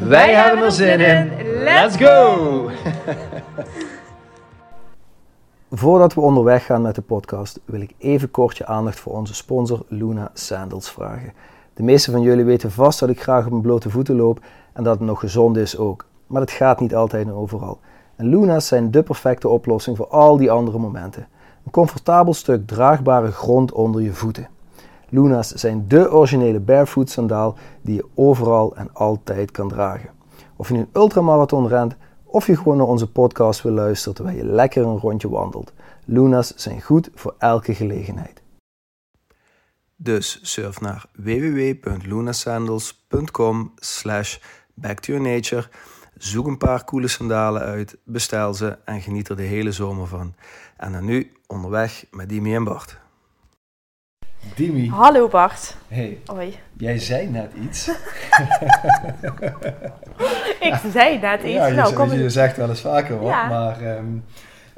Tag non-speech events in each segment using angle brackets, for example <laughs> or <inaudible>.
Wij, hebben er zin in. Let's go! <laughs> Voordat we onderweg gaan met de podcast, wil ik even kort je aandacht voor onze sponsor Luna Sandals vragen. De meeste van jullie weten vast dat ik graag op mijn blote voeten loop en dat het nog gezond is ook. Maar dat gaat niet altijd en overal. En Luna's zijn de perfecte oplossing voor al die andere momenten. Een comfortabel stuk draagbare grond onder je voeten. Luna's zijn de originele barefoot sandaal die je overal en altijd kan dragen. Of je nu een ultramarathon rent of je gewoon naar onze podcast wil luisteren terwijl je lekker een rondje wandelt. Luna's zijn goed voor elke gelegenheid. Dus surf naar www.lunasandals.com slash backtoyournature Zoek een paar coole sandalen uit, bestel ze en geniet er de hele zomer van. En dan nu onderweg met Dimi en Bart. Dimi. Hallo Bart. Hey. Hoi. Jij zei net iets. <laughs> ik zei net iets. Ja, je, nou, kom je, zegt wel eens vaker hoor. Ja. Maar um,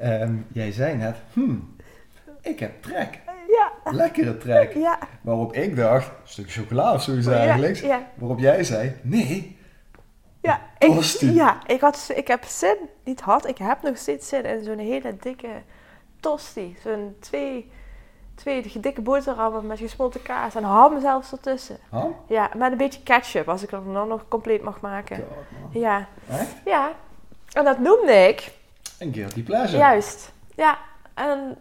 um, jij zei net, hmm, ik heb trek. Ja. Lekkere trek. Ja. Waarop ik dacht, een stukje chocola of zoiets eigenlijk. Ja. Waarop jij zei, nee, ja, ik, ja ik, had, ik heb zin, niet had, ik heb nog steeds zin in zo'n hele dikke tosti. Zo'n twee, twee dikke boterhammen met gesmolten kaas en ham zelfs ertussen. Ham? Ja, met een beetje ketchup, als ik dat dan nog compleet mag maken. God, ja. Echt? Ja. En dat noemde ik... Een guilty pleasure. Juist. Ja. En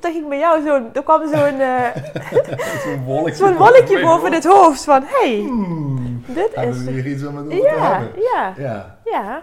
toen ging bij jou zo'n, er kwam zo'n uh, <laughs> zo'n wolkje, zo'n wolkje boven het hoofd van, hey, hmm, dit hebben is... we hier iets om het ja, te hebben? Ja, ja. ja.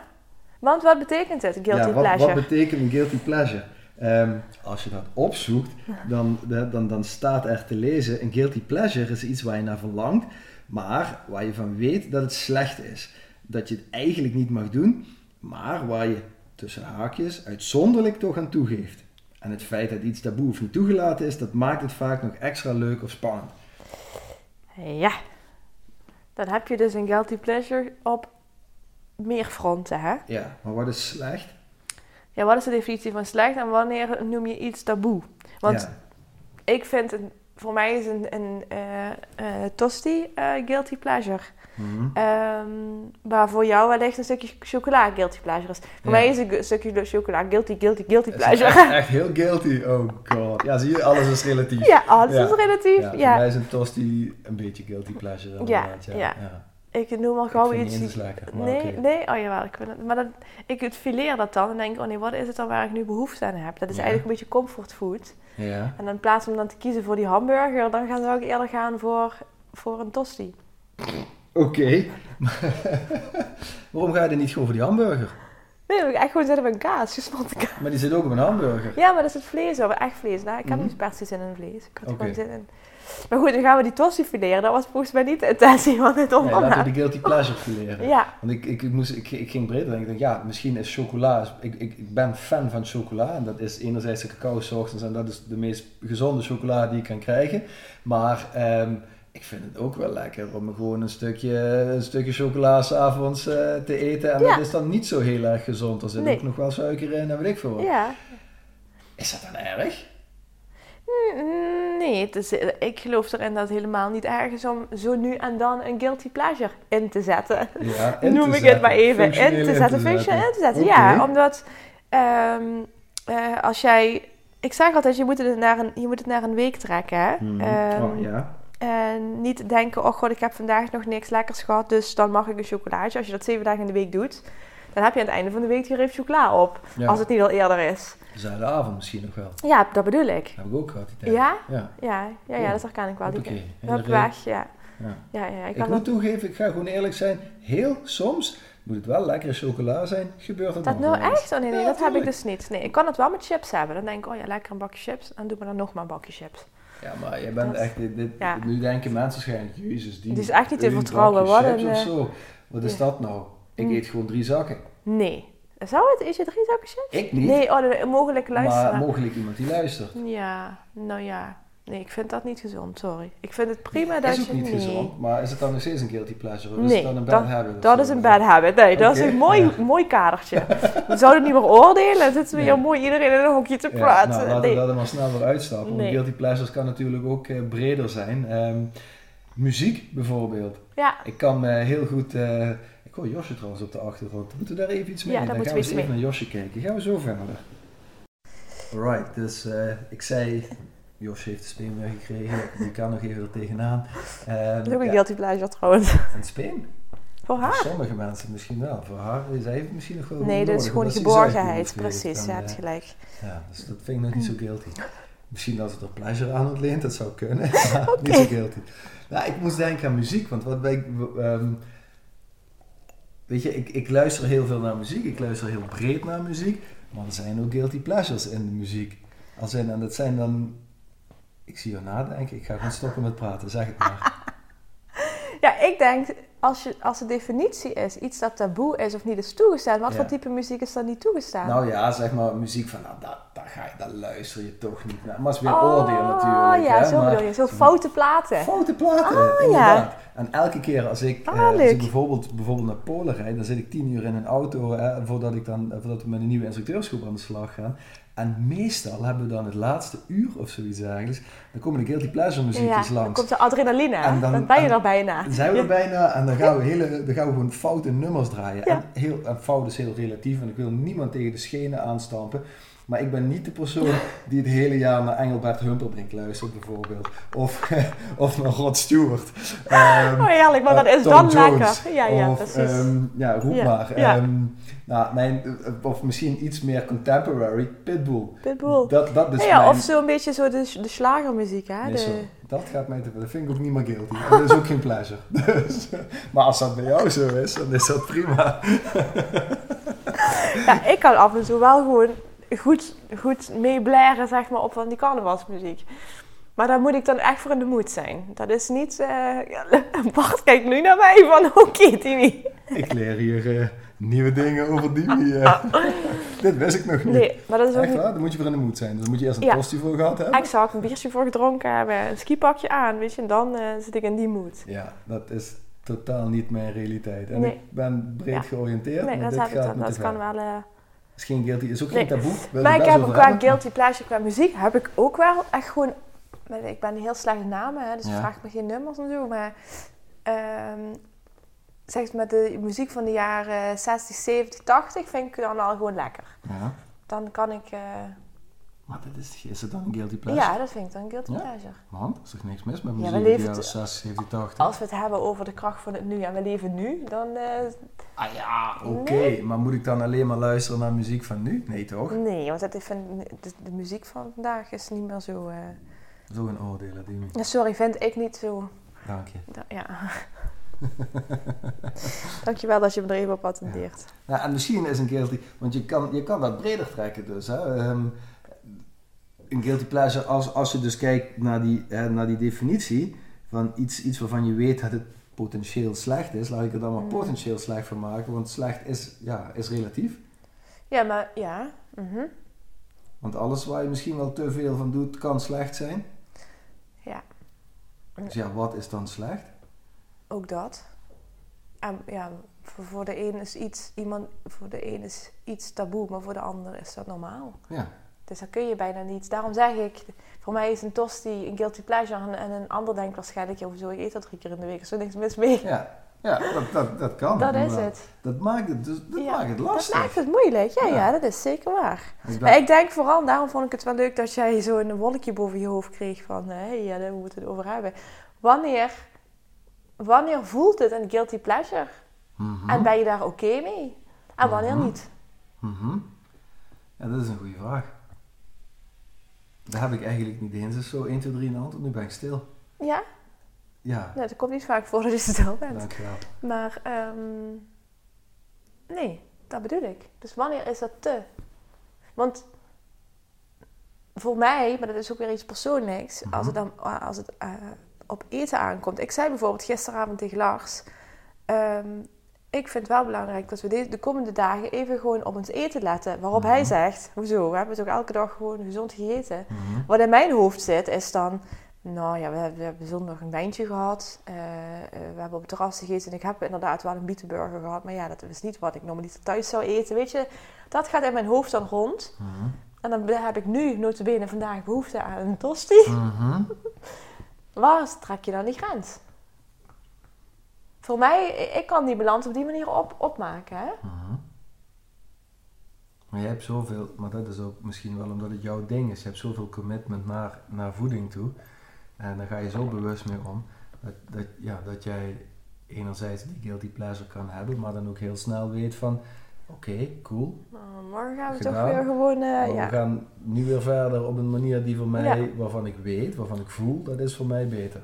Want wat betekent het, guilty ja, wat, pleasure? Wat betekent een guilty pleasure? Um, als je dat opzoekt, dan, dan, dan staat er te lezen, een guilty pleasure is iets waar je naar verlangt, maar waar je van weet dat het slecht is. Dat je het eigenlijk niet mag doen, maar waar je tussen haakjes uitzonderlijk toch aan toegeeft. En het feit dat iets taboe of niet toegelaten is, dat maakt het vaak nog extra leuk of spannend. Ja, dan heb je dus een guilty pleasure op meer fronten, hè? Ja, maar wat is slecht? Ja, wat is de definitie van slecht en wanneer noem je iets taboe? Want ik vind, het, voor mij is een, een uh, uh, tosti uh, guilty pleasure. Mm waar voor jou wellicht een stukje chocola guilty pleasure is. Voor mij is een stukje chocola guilty, guilty, guilty pleasure. Echt, <laughs> echt, heel guilty. Oh god. Ja, zie je, alles is relatief. Ja, alles is relatief. Ja, voor mij is een tosti een beetje guilty pleasure. Ja. ja. Ik noem al gauw iets. Niet lekker, nee, okay. nee, oh jawel, ik het. Maar dan, ik fileer dat dan en denk, oh nee, wat is het dan waar ik nu behoefte aan heb? Dat is eigenlijk een beetje comfortfood. Ja. En in plaats van dan te kiezen voor die hamburger, dan gaan, zou ik eerder gaan voor, voor een tosti. Oké. Okay. <laughs> Waarom ga je dan niet gewoon voor die hamburger? Nee, wil ik echt gewoon zitten met een kaas, gesmolten kaas. Maar die zit ook op een hamburger. Ja, maar dat is het vlees, hoor. echt vlees. Nou, ik heb mm -hmm. niet per se zin in vlees. Ik had er gewoon zin in. Maar goed, dan gaan we die tosti fileren. Dat was volgens mij niet de intentie van dit onderwerp. Nee, laten we de guilty pleasure fileren. Ja. Want ik, ik, ik, moest, ik, ik ging breder denken. Ik dacht, ja, misschien is chocola... Ik, ik, ik ben fan van chocola. En dat is enerzijds de cacao ochtends. En dat is de meest gezonde chocola die je kan krijgen. Maar... Um, ik vind het ook wel lekker om gewoon een stukje, een stukje chocola s'avonds uh, te eten. En ja. dat is dan niet zo heel erg gezond. Er zit nee. ook nog wel suiker in en weet ik veel wat. Ja. Is dat dan erg? Nee, het is, ik geloof erin dat het helemaal niet erg is om zo nu en dan een guilty pleasure in te zetten. Ja, in <laughs> Noem te ik zetten. het maar even. In te zetten, in te functioneel in te zetten. Okay. Ja, omdat um, uh, als jij... Ik zeg altijd, je moet het naar een, je moet het naar een week trekken. Hè? Mm. Um, oh, ja. En niet denken, oh god, ik heb vandaag nog niks lekkers gehad, dus dan mag ik een chocolaatje. Als je dat zeven dagen in de week doet, dan heb je aan het einde van de week die reep chocola op. Ja. Als het niet al eerder is. Zuidavond misschien nog wel. Ja, dat bedoel ik. Heb ik ook gehad die tijd. Ja? Ja. Ja, ja, ja dat herken ik wel. Oké. okay. Weg, ja. Ja. Ja, ja, ik Ik moet toegeven, ik ga gewoon eerlijk zijn. Heel soms moet het wel lekkere chocola zijn. Gebeurt het Dat nog nou echt? Oh nee, dat heb ik dus niet. Nee, ik kan het wel met chips hebben. Dan denk ik, oh ja, lekker een bakje chips. En doe me dan nog maar een bakje chips. Ja, maar je bent Dat- echt... Dit, dit- ja. Nu denken mensen waarschijnlijk, jezus, die... Die is echt niet te vertrouwen. Wat een, of eh, zo. Wat is ja. dat nou? Ik eet gewoon drie zakken. Nee. Zou het? Is je drie zakken chips? Ik niet. Nee, oh, de mogelijk luisteren. Maar mogelijk iemand die luistert. Ja, nou ja. Nee, ik vind dat niet gezond, sorry. Ik vind het prima dat dat je... is ook niet nee. gezond, maar is het dan nog steeds een guilty pleasure? Of nee, is het dan een bad dat, habit? Dat is een bad habit. Nee, dat is een mooi, <laughs> mooi kadertje. We zouden niet meer oordelen. Dan zitten we Nee. hier mooi iedereen in een hokje te Ja, praten. nou, laten nee. we dat maar snel weer uitstappen. Want guilty pleasures kan natuurlijk ook eh, breder zijn. Ehm, muziek bijvoorbeeld. Ja, Ik kan eh, heel goed... eh, ik hoor Josje trouwens op de achtergrond. Moeten we daar even iets mee? Ja, Dan gaan we eens even naar Josje kijken. Gaan we zo verder. Alright, dus ik zei... Josje heeft de speen weer gekregen. Die kan nog even er tegenaan. Is ook een ja, guilty pleasure. Een speen? Voor Voor haar? sommige mensen misschien wel. Voor haar, zij heeft het misschien nog wel Nee, dat is gewoon geborgenheid. Precies, je hebt eh, gelijk. Ja, dus dat vind ik nog niet zo guilty. Misschien dat het er pleasure aan ontleent, dat zou kunnen. <laughs> Maar <laughs> niet zo guilty. Nou, ik moest denken aan muziek, want wat wij... ehm, weet je, ik, ik luister heel veel naar muziek. Ik luister heel breed naar muziek. Maar er zijn ook guilty pleasures in de muziek. Als in, en dat zijn dan... Ik zie je nadenken. Ik ga gewoon stoppen met praten. Zeg het maar. <laughs> Ja, ik denk, als, je, als de definitie is iets dat taboe is of niet is toegestaan, wat Ja. voor type muziek is dan niet toegestaan? Nou ja, zeg maar muziek van... Nou, dat, dat, ga je, dat luister je toch niet naar. Maar het is weer oh, oordeel natuurlijk. ja, hè, zo maar- bedoel je. Zo foute platen. Foute platen, Ah, inderdaad. En elke keer als ik, Ah, eh, als ik bijvoorbeeld, bijvoorbeeld naar Polen rijd, dan zit ik tien uur in een auto eh, voordat, ik dan, eh, voordat we met een nieuwe instructeursgroep aan de slag gaan. En meestal hebben we dan het laatste uur of zoiets eigenlijk, dan komen de guilty pleasure muziekjes ja, dan langs. komt de adrenaline. En dan- dan, ben je en- er bijna. Dan zijn we er bijna en dan gaan we, hele, dan gaan we gewoon foute nummers draaien. Ja. En, heel, en fout is heel relatief en ik wil niemand tegen de schenen aanstampen. Maar ik ben niet de persoon die het hele jaar naar Engelbert Humperdinck luistert bijvoorbeeld. Of, <laughs> of naar Rod Stewart. Ehm, Oh heerlijk, maar eh, dat is Tom dan Jones. lekker. Ja, ja, of, precies. ehm, ja, roep Ja, maar. ja. Ehm, nou, mijn, eh, of misschien iets meer contemporary, Pitbull. Pitbull. Dat, dat is ja, mijn... of zo'n beetje zo de, de slagermuziek, hè? Nee, De, sorry. Dat gaat mij te Dat vind ik ook niet meer guilty. En dat is ook geen pleasure. <laughs> Dus, maar als dat bij jou zo is, dan is dat prima. <laughs> ja, ik kan af en toe wel gewoon goed, goed meeblaren, zeg maar, op van die carnavalsmuziek. Maar daar moet ik dan echt voor in de moed zijn. Dat is niet... ja, <laughs> Bart kijkt nu naar mij van, oké Timmy. Ik leer hier eh, nieuwe dingen over die. eh. <laughs> Dit wist ik nog niet. Nee, maar dat is ook Echt waar? Dan moet je voor in de moed zijn. Dus dan moet je eerst een Ja. voor gehad hebben. Exact, een biertje voor gedronken hebben, een skipakje aan, weet je. En dan eh, zit ik in die moed. Ja, dat is totaal niet mijn realiteit. En Nee. ik ben breed Ja. georiënteerd, Nee, maar dat, dit heb ik gaat Dat kan wel... eh, is geen guilty, is ook Nee. geen taboe. Maar ik heb over qua guilty pleasure, qua muziek, heb ik ook wel echt gewoon... Ik ben heel slecht in namen, hè, dus Ja. vraag me geen nummers en zo. Maar ehm zeg met de muziek van de jaren 60, 70, 80 vind ik dan al gewoon lekker. Ja, Dan kan ik... eh, maar dat is, is het dan een guilty pleasure? ja, dat vind ik dan een guilty Ja? pleasure. Want, er is toch niks mis met Ja, muziek we uit de leven jaren te- 60, 70, 80? Als we het hebben over de kracht van het nu en we leven nu, dan... eh, Ah ja, oké. Nee. Maar moet ik dan alleen maar luisteren naar muziek van nu? Nee toch? nee, want dat, ik vind, de, de muziek van vandaag is niet meer zo... eh, Zo een oordeel, Dimi. ja, sorry, vind ik niet zo... Dank je. Da- Ja. <laughs> Dankjewel dat je me er even op attendeert. Nou, en misschien is een guilty, want je kan, je kan dat breder trekken dus. Hè? Ehm, een guilty pleasure, als, als je dus kijkt naar die, hè, naar die definitie van iets, iets waarvan je weet dat het potentieel slecht is, laat ik er dan maar Mm. potentieel slecht van maken, want slecht is, ja, is relatief. Ja, maar ja. mhm. Want alles waar je misschien wel te veel van doet, kan slecht zijn. Ja, Dus ja, wat is dan slecht? ook dat. En ja, voor, voor de een is iets, iemand, voor de een is iets taboe, maar voor de ander is dat normaal. Ja, Dus dat kun je bijna niet. Daarom zeg ik, voor mij is een tosti een guilty pleasure en, en een ander denkt waarschijnlijk, ja, hoezo, ik eet dat drie keer in de week, is er niks mis mee. ja, ja dat, dat, dat kan. dat is het. Dat maakt het, dus, dat Ja, maakt het lastig. Dat maakt het moeilijk, ja, Ja. ja. dat is zeker waar. Ik Maar ik denk vooral, daarom vond ik het wel leuk dat jij zo een wolkje boven je hoofd kreeg van, hé, hey, ja, daar moeten we het over hebben. Wanneer, wanneer voelt het een guilty pleasure? Mhm. En ben je daar oké mee? En wanneer Mhm. niet? Mhm. Ja, dat is een goede vraag. Daar heb ik eigenlijk niet eens eens zo 1, 2, 3 in de hand, want nu ben ik stil. Ja? Ja, Nee, dat komt niet vaak voor dat je stil bent. dankjewel. Maar, ehm, nee, dat bedoel ik. Dus wanneer is dat te? Want voor mij, maar dat is ook weer iets persoonlijks, als het, dan, als het eh, op eten aankomt. Ik zei bijvoorbeeld gisteravond tegen Lars, ehm, ik vind het wel belangrijk dat we de, de komende dagen even gewoon op ons eten letten. Waarop hij Mhm. zegt, hoezo, we hebben toch elke dag gewoon gezond gegeten. Mhm. Wat in mijn hoofd zit is dan, nou ja, we hebben, we hebben zondag een wijntje gehad. eh, eh, we hebben op het terras gegeten en ik heb inderdaad wel een bietenburger gehad. Maar ja, dat is niet wat ik normaliter thuis zou eten. Weet je, dat gaat in mijn hoofd dan rond. Mhm. En dan heb ik nu, notabene vandaag, behoefte aan een tosti. <laughs> Waar trek je dan die grens? Voor mij, ik kan die balans op die manier op, opmaken. Hè? Mhm. Maar je hebt zoveel, maar dat is ook misschien wel omdat het jouw ding is. Je hebt zoveel commitment naar, naar voeding toe. En daar ga je zo bewust mee om. Dat, dat, ja, dat jij enerzijds die guilty pleasure kan hebben, maar dan ook heel snel weet van... Oké, cool. Nou, morgen gaan we Gedaan. toch weer gewoon... eh, ja. we gaan nu weer verder op een manier die voor mij, Ja. waarvan ik weet, waarvan ik voel, dat is voor mij beter.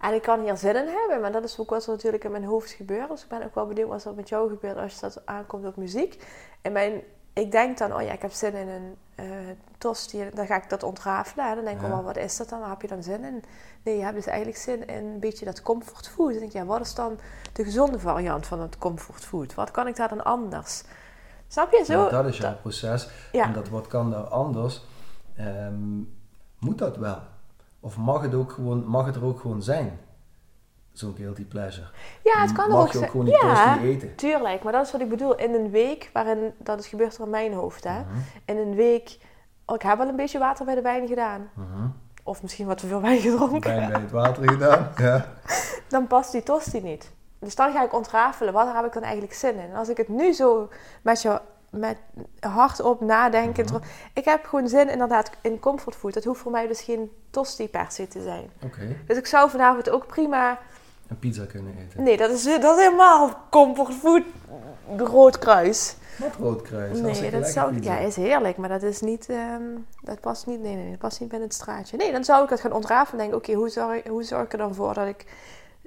En ik kan hier zin in hebben, maar dat is ook wat er natuurlijk in mijn hoofd gebeurt. Dus ik ben ook wel benieuwd wat er met jou gebeurt als dat aankomt op muziek. En mijn, ik denk dan, oh ja, ik heb zin in een eh tosti. Dan ga ik dat ontrafelen. En dan denk ik, Ja. oh, wat is dat dan? Waar heb je dan zin in? Nee, je hebt dus eigenlijk zin in een beetje dat comfortfood. Dan denk ik, ja, wat is dan de gezonde variant van het comfortfood? Wat kan ik daar dan anders? Snap je? Zo, Ja, dat is jouw dat- proces. Ja. En dat wat kan daar anders? Ehm, moet dat wel? Of mag het, ook gewoon, mag het er ook gewoon zijn? Zo'n guilty pleasure. ja, het kan mag ook je ook gewoon die ja, eten? tuurlijk. Maar dat is wat ik bedoel. In een week, waarin dat is gebeurt er in mijn hoofd, hè. Mhm, in een week. Oh, ik heb wel een beetje water bij de wijn gedaan. mhm. Of misschien wat te veel wijn gedronken. Wijn bij het water gedaan. Ja. <laughs> Dan past die tosti niet. Dus dan ga ik ontrafelen. Wat heb ik dan eigenlijk zin in? En als ik het nu zo met je met hardop nadenken. Mhm. Ik heb gewoon zin inderdaad in comfortfood. Dat hoeft voor mij dus geen tosti per se te zijn. Oké. Dus ik zou vanavond ook prima... Een pizza kunnen eten. Nee, dat is, dat is helemaal comfortfood rood kruis. Met roodkruis. Nee, hartstikke dat zou pizza. ja, is heerlijk, maar dat is niet, ehm, dat past niet, nee, nee, dat past niet binnen het straatje. Nee, dan zou ik het gaan ontrafelen en denken, oké, hoe, zorg, hoe zorg ik er dan voor dat ik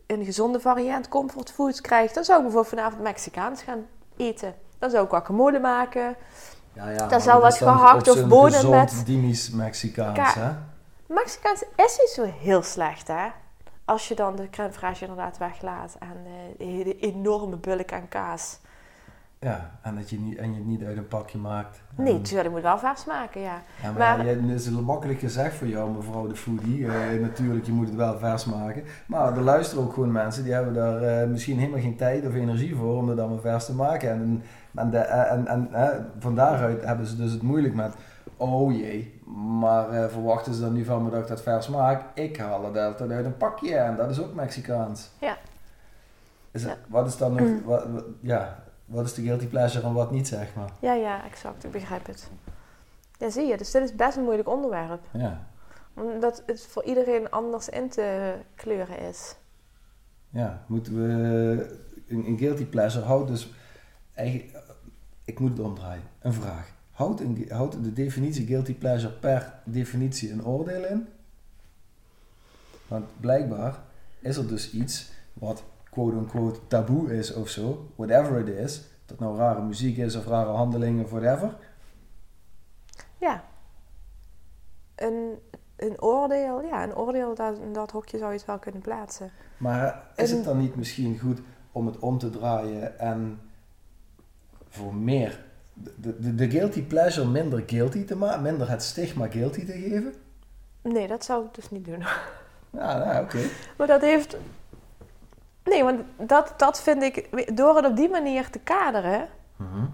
een gezonde variant comfort foods krijg? Dan zou ik bijvoorbeeld vanavond Mexicaans gaan eten. Dan zou ik guacamole maken. Ja, ja, maar zou wat dan gehakt of bonen met- Dinisch Mexicaans, hè? Mexicaans is niet zo heel slecht, hè? Als je dan de crème fraîche inderdaad weglaat en eh, de enorme bulk aan kaas. Ja, en dat je, niet, en je het niet uit een pakje maakt. Nee, En- tuurlijk, je moet wel vers maken, ja. Ja, maar, Maar- ja, het is makkelijk gezegd voor jou, mevrouw de foodie. Eh, natuurlijk, je moet het wel vers maken. Maar er luisteren ook gewoon mensen die hebben daar eh, misschien helemaal geen tijd of energie voor om het allemaal vers te maken. En, en, de, en, en van daaruit hebben ze dus het moeilijk met, oh jee, maar eh, verwachten ze dan nu van me dat ik dat vers maak? Ik haal het altijd uit een pakje en dat is ook Mexicaans. Ja. Is het, Ja. Wat is dan nog, Mm. wat, wat- ja, wat is de guilty pleasure en wat niet, zeg maar? Ja, ja, exact. Ik begrijp het. Ja, zie je. Dus dit is best een moeilijk onderwerp. Ja. Omdat het voor iedereen anders in te kleuren is. Ja, moeten we. Een, een guilty pleasure houdt dus. Eigenlijk, ik moet het omdraaien. Een vraag. Houdt, een, houdt de definitie guilty pleasure per definitie een oordeel in? Want blijkbaar is er dus iets wat quote-unquote taboe is of zo, whatever it is. Dat nou rare muziek is of rare handelingen of whatever. Ja. Een, een oordeel, ja, een oordeel, dat, in dat hokje zou je het wel kunnen plaatsen. Maar is het dan niet misschien goed om het om te draaien en voor meer de, de, de guilty pleasure minder guilty te maken, minder het stigma guilty te geven? Nee, dat zou ik dus niet doen. Ja, nou, oké. <laughs> Maar dat heeft... Nee, want dat, dat vind ik... Door het op die manier te kaderen... Mhm.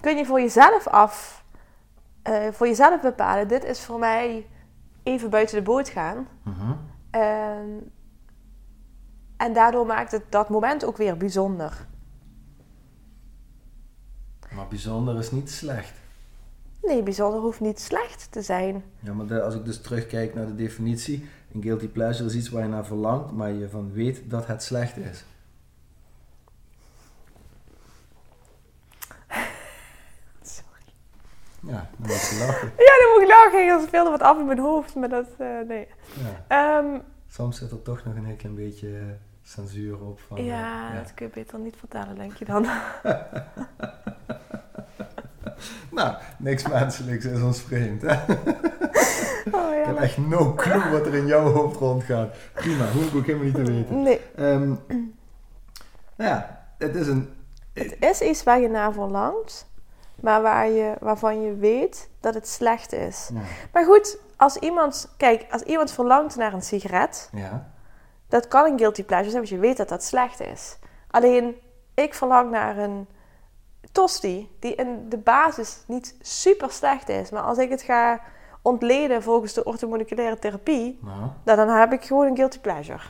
kun je voor jezelf af... eh, voor jezelf bepalen... Dit is voor mij even buiten de boot gaan. En, en daardoor maakt het dat moment ook weer bijzonder. Maar bijzonder is niet slecht. Nee, bijzonder hoeft niet slecht te zijn. Ja, maar de- als ik dus terugkijk naar de definitie, een guilty pleasure is iets waar je naar verlangt, maar je van weet dat het slecht is. <laughs> Sorry. Ja, dan moet je lachen. Ja, dan moet ik lachen. Er speelde wat af in mijn hoofd, maar dat... eh, nee. Ja. Ehm, Soms zit er toch nog een heel klein beetje eh, censuur op. Van, ja, eh, dat kun je beter niet vertellen, denk je dan. <laughs> <laughs> Nou, niks menselijks is ons vreemd. Hè? <laughs> Oh, Ik heb ja. echt no clue wat er in jouw hoofd rondgaat. Prima, hoef ik ook helemaal niet te weten. Nee. Ehm, Ja, het is een... Het is iets waar je naar verlangt, maar waar je, waarvan je weet dat het slecht is. Ja. Maar goed, als iemand, kijk, als iemand verlangt naar een sigaret, ja. dat kan een guilty pleasure zijn, want je weet dat dat slecht is. Alleen, ik verlang naar een tosti, die in de basis niet super slecht is. Maar als ik het ga ontleden volgens de orthomoleculaire therapie, Nou, dan, dan heb ik gewoon een guilty pleasure.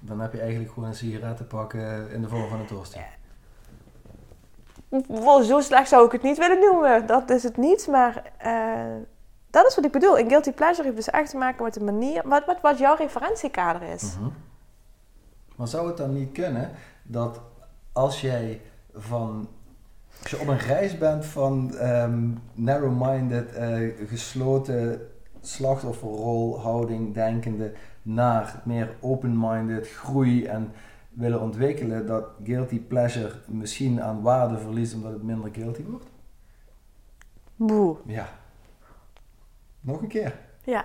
dan heb je eigenlijk gewoon een sigaret te pakken in de vorm van een tosti. Wel, zo slecht zou ik het niet willen noemen. Dat is het niet, maar eh, dat is wat ik bedoel. Een guilty pleasure heeft dus echt te maken met de manier, wat, wat, wat jouw referentiekader is. Mhm. Maar zou het dan niet kunnen dat als jij van als je op een reis bent van ehm, narrow-minded, eh, gesloten slachtofferrolhouding denkende naar meer open-minded groei en willen ontwikkelen, dat guilty pleasure misschien aan waarde verliest omdat het minder guilty wordt? Boe. Ja. Nog een keer. Ja.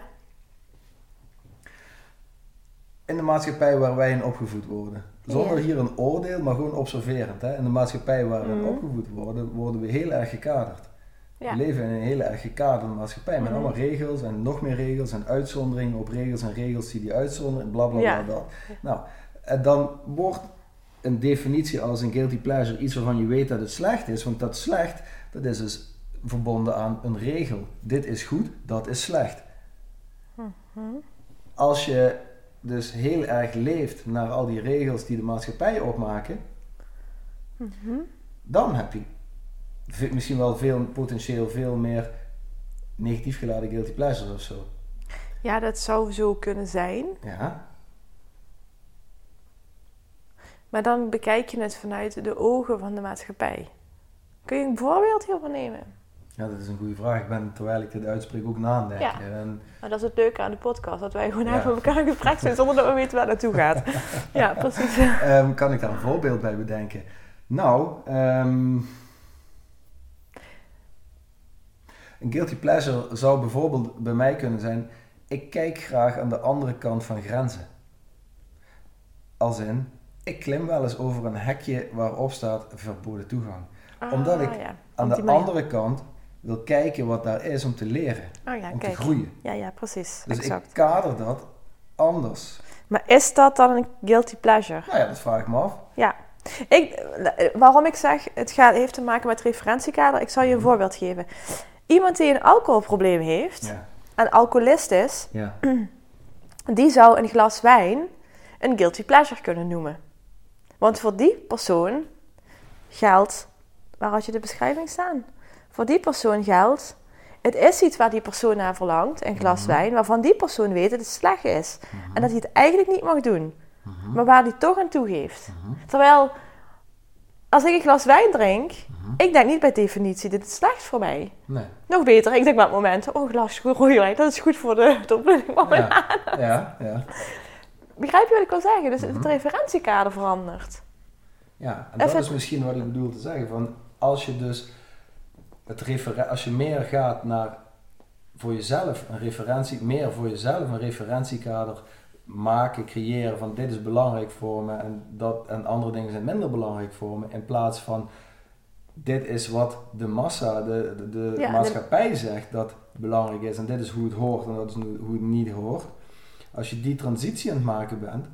In de maatschappij waar wij in opgevoed worden. Zonder Ja. hier een oordeel, maar gewoon observerend. Hè? In de maatschappij waar we Mhm. opgevoed worden, worden we heel erg gekaderd. Ja. We leven in een heel erg gekaderde maatschappij met Mhm. allemaal regels en nog meer regels en uitzonderingen op regels en regels die die uitzonderen, bla bla bla. Nou, en dan wordt een definitie als een guilty pleasure iets waarvan je weet dat het slecht is, want dat slecht, dat is dus verbonden aan een regel. Dit is goed, dat is slecht. Mhm. Als je dus heel erg leeft naar al die regels die de maatschappij opmaken, Mhm. dan heb je misschien wel veel, potentieel veel meer negatief geladen guilty pleasures of zo. Ja, dat zou zo kunnen zijn. Ja, Maar dan bekijk je het vanuit de ogen van de maatschappij. Kun je een voorbeeld hiervan nemen? Ja dat is een goede vraag. Ik ben terwijl ik dit uitspreek ook na aan. Ja. En, Maar dat is het leuke aan de podcast. Dat wij gewoon Ja. even elkaar gesprek zijn zonder dat we weten waar het naartoe gaat. <laughs> ja, precies. ehm, kan ik daar een voorbeeld bij bedenken? Nou, ehm, een guilty pleasure zou bijvoorbeeld bij mij kunnen zijn: ik kijk graag aan de andere kant van grenzen. Als in, ik klim wel eens over een hekje waarop staat verboden toegang. Omdat ik Ah, ja. Aan de andere kant wil kijken wat daar is om te leren, Oh ja, om kijk. te groeien. Ja, ja, precies. Dus exact. ik kader dat anders. Maar is dat dan een guilty pleasure? Nou ja, dat vraag ik me af. Ja. Ik, waarom ik zeg, het gaat, heeft te maken met referentiekader. Ik zal je een voorbeeld geven. Iemand die een alcoholprobleem heeft, Ja, een alcoholist is, ja. <clears throat> die zou een glas wijn een guilty pleasure kunnen noemen. Want voor die persoon geldt, waar had je de beschrijving staan? Voor die persoon geldt, het is iets waar die persoon naar verlangt, een glas Mhm. wijn, waarvan die persoon weet dat het slecht is. Mhm. En dat hij het eigenlijk niet mag doen, Mhm. maar waar hij toch aan toegeeft. Terwijl, als ik een glas wijn drink, ik denk niet bij definitie, dit is slecht voor mij. Nee. Nog beter, ik denk bij het moment, oh een glas rode wijn, dat is goed voor de, <laughs> opleiding van mijn Ja, ja, ja. Begrijp je wat ik wil zeggen? Dus het referentiekader verandert. Ja, en dat Even- is misschien wat ik bedoel te zeggen. Van als je dus het als je meer gaat naar voor jezelf een referentie, meer voor jezelf een referentiekader maken, creëren van dit is belangrijk voor me en, dat, en andere dingen zijn minder belangrijk voor me, in plaats van dit is wat de massa, de, de, de Ja, de- maatschappij zegt dat belangrijk is en dit is hoe het hoort en dat is hoe het niet hoort. Als je die transitie aan het maken bent,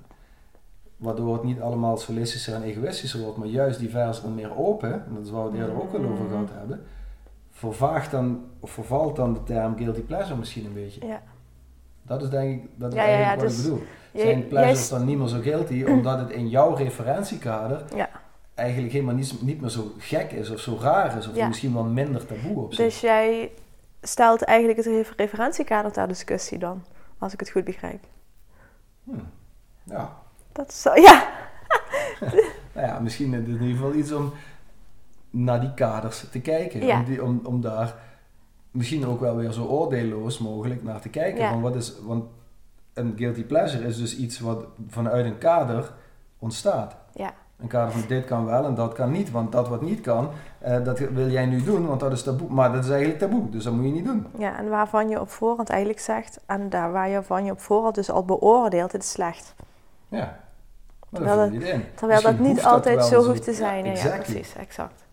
waardoor het niet allemaal solistischer en egoïstischer wordt, maar juist diverser en meer open, en dat is waar we het eerder ook al over Mm. gehad hebben, vervaagt dan, of vervalt dan de term guilty pleasure misschien een beetje. Ja. Dat is denk ik, dat is Ja, ja, ja, eigenlijk wat dus ik bedoel. Zijn pleasures jij- dan niet meer zo guilty, <clears throat> omdat het in jouw referentiekader Ja. eigenlijk helemaal niet, niet meer zo gek is of zo raar is, of misschien wel minder taboe op zich. Dus jij stelt eigenlijk het refer- referentiekader ter discussie dan, als ik het goed begrijp. Hmm. Ja. Dat is zo, <laughs> ja. <laughs> Nou ja, misschien in ieder geval iets om naar die kaders te kijken. Ja. Om, die, om, om daar misschien ook wel weer zo oordeelloos mogelijk naar te kijken. Ja. Van wat is, want een guilty pleasure is dus iets wat vanuit een kader ontstaat. Ja. Een kader van dit kan wel en dat kan niet. Want dat wat niet kan, eh, dat wil jij nu doen, want dat is taboe. Maar dat is eigenlijk taboe, dus dat moet je niet doen. ja, en waarvan je op voorhand eigenlijk zegt, en daar waar je van je op voorhand dus al beoordeelt, het is slecht. Ja. Maar Terwijl je het in. Terwijl dat niet altijd wel zo hoeft te Ja, zijn. Ja, ja, exactly. precies, exact.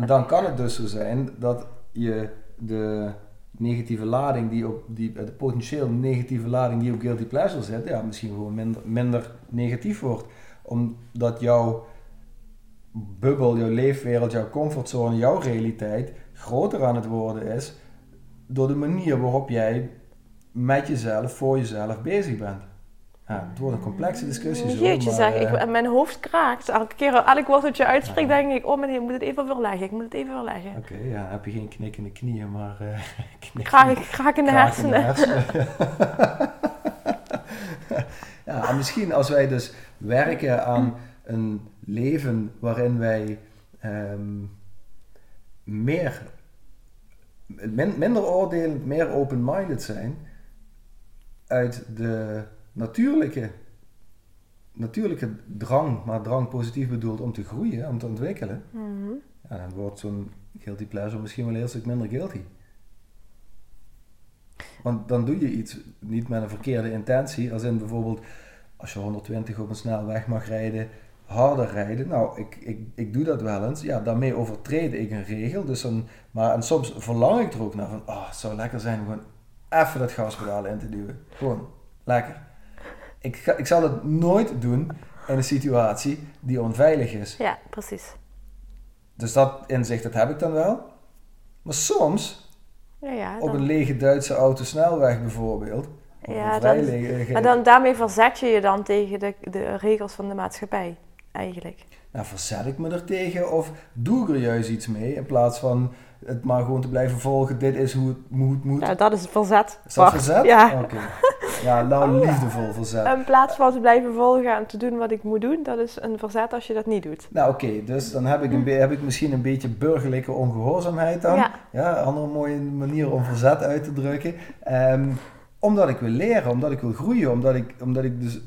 En dan kan het dus zo zijn dat je de negatieve lading die op die, de potentieel negatieve lading die op guilty pleasure zit, ja, misschien gewoon minder, minder negatief wordt. Omdat jouw bubbel, jouw leefwereld, jouw comfortzone, jouw realiteit groter aan het worden is door de manier waarop jij met jezelf, voor jezelf bezig bent. Ja, het wordt een complexe discussie zo. Jeetje maar, zeg, eh, ik, mijn hoofd kraakt. Elke keer, elk woord dat je uitspreekt, denk ik, oh meneer, ik moet het even overleggen. Ik moet het even overleggen. Oké, ja, heb je geen knik in de knieën, maar uh, <laughs> knik Kraak, kraak in de kraak in de hersenen. hersenen. <laughs> ja, en misschien als wij dus werken aan een leven waarin wij ehm, meer, min- minder oordelend, meer open-minded zijn, uit de natuurlijke, natuurlijke drang, maar drang positief bedoeld om te groeien, om te ontwikkelen, Mhm. ja, dan wordt zo'n guilty pleasure misschien wel een heel stuk minder guilty. Want dan doe je iets niet met een verkeerde intentie, als in bijvoorbeeld als je 120 op een snelweg mag rijden, harder rijden. Nou, ik, ik, ik doe dat wel eens. Ja, daarmee overtreed ik een regel. Dus dan, maar en soms verlang ik er ook naar van, oh, het zou lekker zijn om gewoon even dat gaspedaal in te duwen. Gewoon, lekker. Ik, ga, ik zal het nooit doen in een situatie die onveilig is. Ja, precies. Dus dat inzicht, dat heb ik dan wel. Maar soms, Ja, ja, op een lege Duitse autosnelweg bijvoorbeeld, Ja, dan- lege... maar dan, daarmee verzet je je dan tegen de, de regels van de maatschappij, eigenlijk. Nou, verzet ik me er tegen of doe ik er juist iets mee in plaats van het maar gewoon te blijven volgen. Dit is hoe het moet. moet. Ja, dat is het verzet. is dat Bart. verzet? Ja. Oké. Ja, nou Oh, liefdevol verzet. In plaats van te blijven volgen en te doen wat ik moet doen, dat is een verzet als je dat niet doet. Nou oké, dus dan heb ik, een heb ik misschien een beetje burgerlijke ongehoorzaamheid dan. Ja. Ja, andere mooie manier om verzet uit te drukken. Ehm, omdat ik wil leren, omdat ik wil groeien, omdat ik, omdat ik dus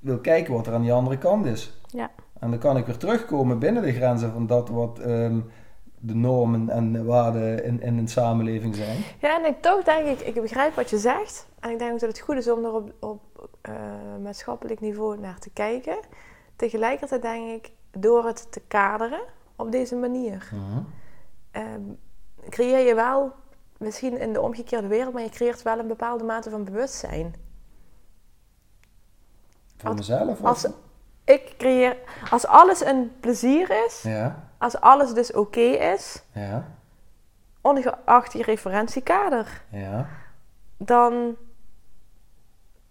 wil kijken wat er aan die andere kant is. Ja. En dan kan ik weer terugkomen binnen de grenzen van dat wat ehm, de normen en de waarden in, in een samenleving zijn. Ja, en ik toch denk ik, ik begrijp wat je zegt. En ik denk ook dat het goed is om er op, op eh, maatschappelijk niveau naar te kijken. Tegelijkertijd denk ik, door het te kaderen op deze manier, ehm, creëer je wel, misschien in de omgekeerde wereld, maar je creëert wel een bepaalde mate van bewustzijn. Als- mezelf? of- Als ik creëer, als alles een plezier is, Ja, als alles dus oké is, ja, ongeacht je referentiekader, ja. dan,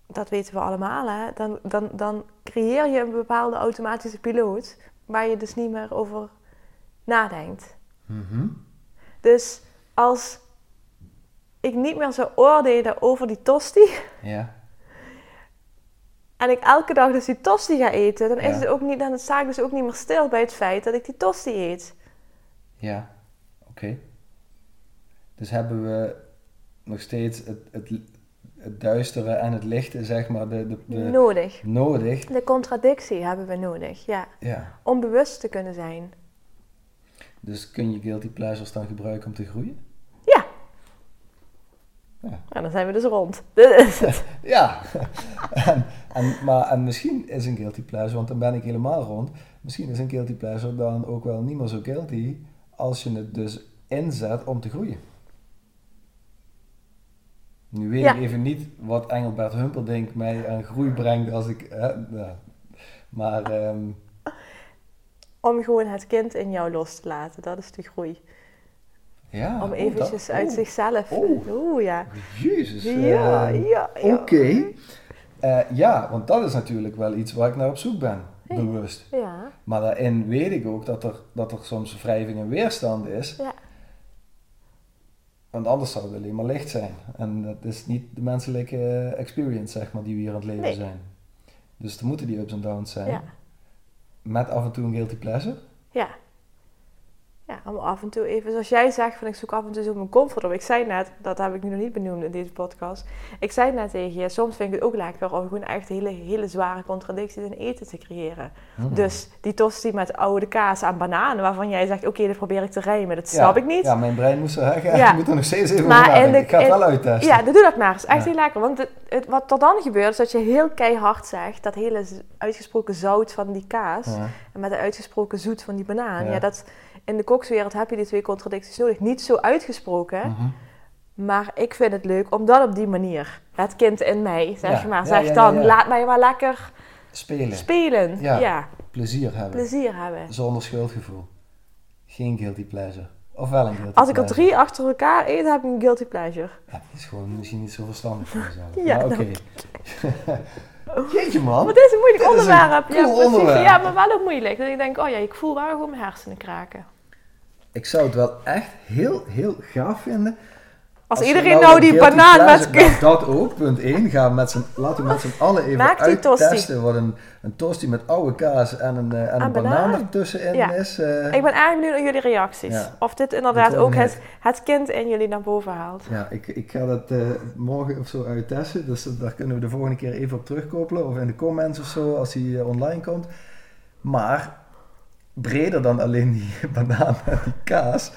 dat weten we allemaal, hè, dan, dan, dan creëer je een bepaalde automatische piloot waar je dus niet meer over nadenkt. Mhm. Dus als ik niet meer zou oordelen over die tosti Ja, en ik elke dag dus die tosti ga eten, dan, is Ja. het ook niet, dan sta ik dus ook niet meer stil bij het feit dat ik die tosti eet. ja. Oké. Dus hebben we nog steeds het, het, het duistere en het lichte, zeg maar, de, de, de, Nodig. nodig. De contradictie hebben we nodig, ja. Ja. Om bewust te kunnen zijn. Dus kun je guilty pleasures dan gebruiken om te groeien? Ja. En dan zijn we dus rond. <laughs> Dit is het. <laughs> Ja, en, en, maar en misschien is een guilty pleasure, want dan ben ik helemaal rond. Misschien is een guilty pleasure dan ook wel niet meer zo guilty als je het dus inzet om te groeien. Nu weet Ja. ik even niet wat Engelbert Humperdinck mij aan groei brengt als ik. Hè. Maar ehm, Om gewoon het kind in jou los te laten. Dat is de groei. Ja. Om oh, eventjes uit oh, zichzelf. Oh. Oeh, ja. Jezus. Ja, eh, ja, ja. Oké. Eh, ja, want dat is natuurlijk wel iets waar ik naar op zoek ben, Ja. bewust. Ja. Maar daarin weet ik ook dat er, dat er soms wrijving en weerstand is. Ja. Want anders zou het alleen maar licht zijn. En dat is niet de menselijke experience, zeg maar, die we hier aan het leven Nee. zijn. Dus er moeten die ups en downs zijn. Ja. Met af en toe een guilty pleasure. Ja. Ja, om af en toe even, zoals jij zegt, van ik zoek af en toe zo mijn comfort op. Ik zei net, dat heb ik nu nog niet benoemd in deze podcast. Ik zei net tegen je, soms vind ik het ook lekker om gewoon echt hele, hele zware contradicties in eten te creëren. Hmm. Dus die tosti met oude kaas en bananen, waarvan jij zegt, oké, dat probeer ik te rijmen. Dat snap ja, ik niet. Ja, mijn brein moest zeggen, Ja. <laughs> ik moet er nog steeds even Maar over de- ik ga het wel uittesten. Ja, dan doe dat maar. Het is echt Ja. heel lekker. Want het, het- wat er dan gebeurt, is dat je heel keihard zegt, dat hele uitgesproken zout van die kaas, Ja. en met de uitgesproken zoet van die banaan. Ja. Ja. dat, in de kokswereld heb je die twee contradicties nodig. Niet zo uitgesproken, Mhm. maar ik vind het leuk om dat op die manier. Het kind in mij, zeg Ja, je maar, zegt dan, laat mij maar lekker Spelen, spelen. Ja. Plezier hebben, plezier hebben. zonder schuldgevoel. Geen guilty pleasure. Of wel een guilty Als ik er pleasure. drie achter elkaar eet, heb ik een guilty pleasure. Ja, dat is gewoon misschien niet zo verstandig voor jezelf. <laughs> Ja, oké. <laughs> Jeetje man. Maar dit is een moeilijk Dit is een onderwerp. ja, onderwerp. ja, maar wel ook moeilijk. Dat ik denk, oh ja, ik voel wel gewoon mijn hersenen kraken. Ik zou het wel echt heel, heel gaaf vinden. Als, iedereen nou een die banaan met... <laughs> Nou, dat ook, punt 1. Ga met z'n, laten we met z'n allen even Maak die uittesten wat een, een tosti met oude kaas en een, eh, en een En banaan, ertussenin Ja. is. eh, Ik ben erg benieuwd naar jullie reacties. Ja. Of dit inderdaad Dat ook het, het kind in jullie naar boven haalt. Ja, ik, ik ga dat eh, morgen of zo uittesten. Dus daar kunnen we de volgende keer even op terugkoppelen. Of in de comments of zo, als eh, online komt. Maar breder dan alleen die <laughs> banaan en die kaas.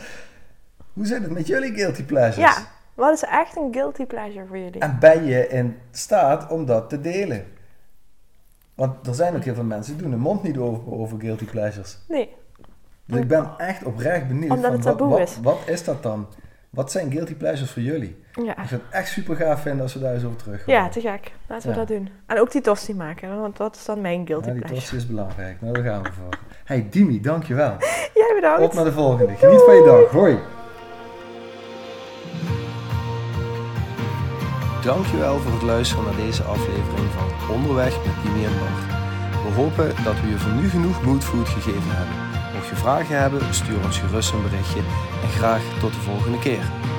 Hoe zit het met jullie guilty pleasures? Ja, wat is echt een guilty pleasure voor jullie? En ben je in staat om dat te delen? Want er zijn ook heel veel mensen die doen de mond niet over, over guilty pleasures. Nee. Dus ik ben echt oprecht benieuwd. Omdat van het wat, taboe wat, is. wat is dat dan? Wat zijn guilty pleasures voor jullie? Ja. Ik zou het echt super gaaf vinden als we daar eens over terug gaan. ja, te gek. Laten we Ja. dat doen. En ook die tosti maken, want dat is dan mijn guilty Ja, die pleasure. tosti is belangrijk. Nou, daar gaan we voor. Hey Dimi, dankjewel. <laughs> Jij bedankt. Op naar de volgende. Geniet van je dag. Hoi. Dankjewel voor het luisteren naar deze aflevering van Onderweg met Dimi en Bart. We hopen dat we je voor nu genoeg moodfood gegeven hebben. Mocht je vragen hebben, stuur ons gerust een berichtje en graag tot de volgende keer.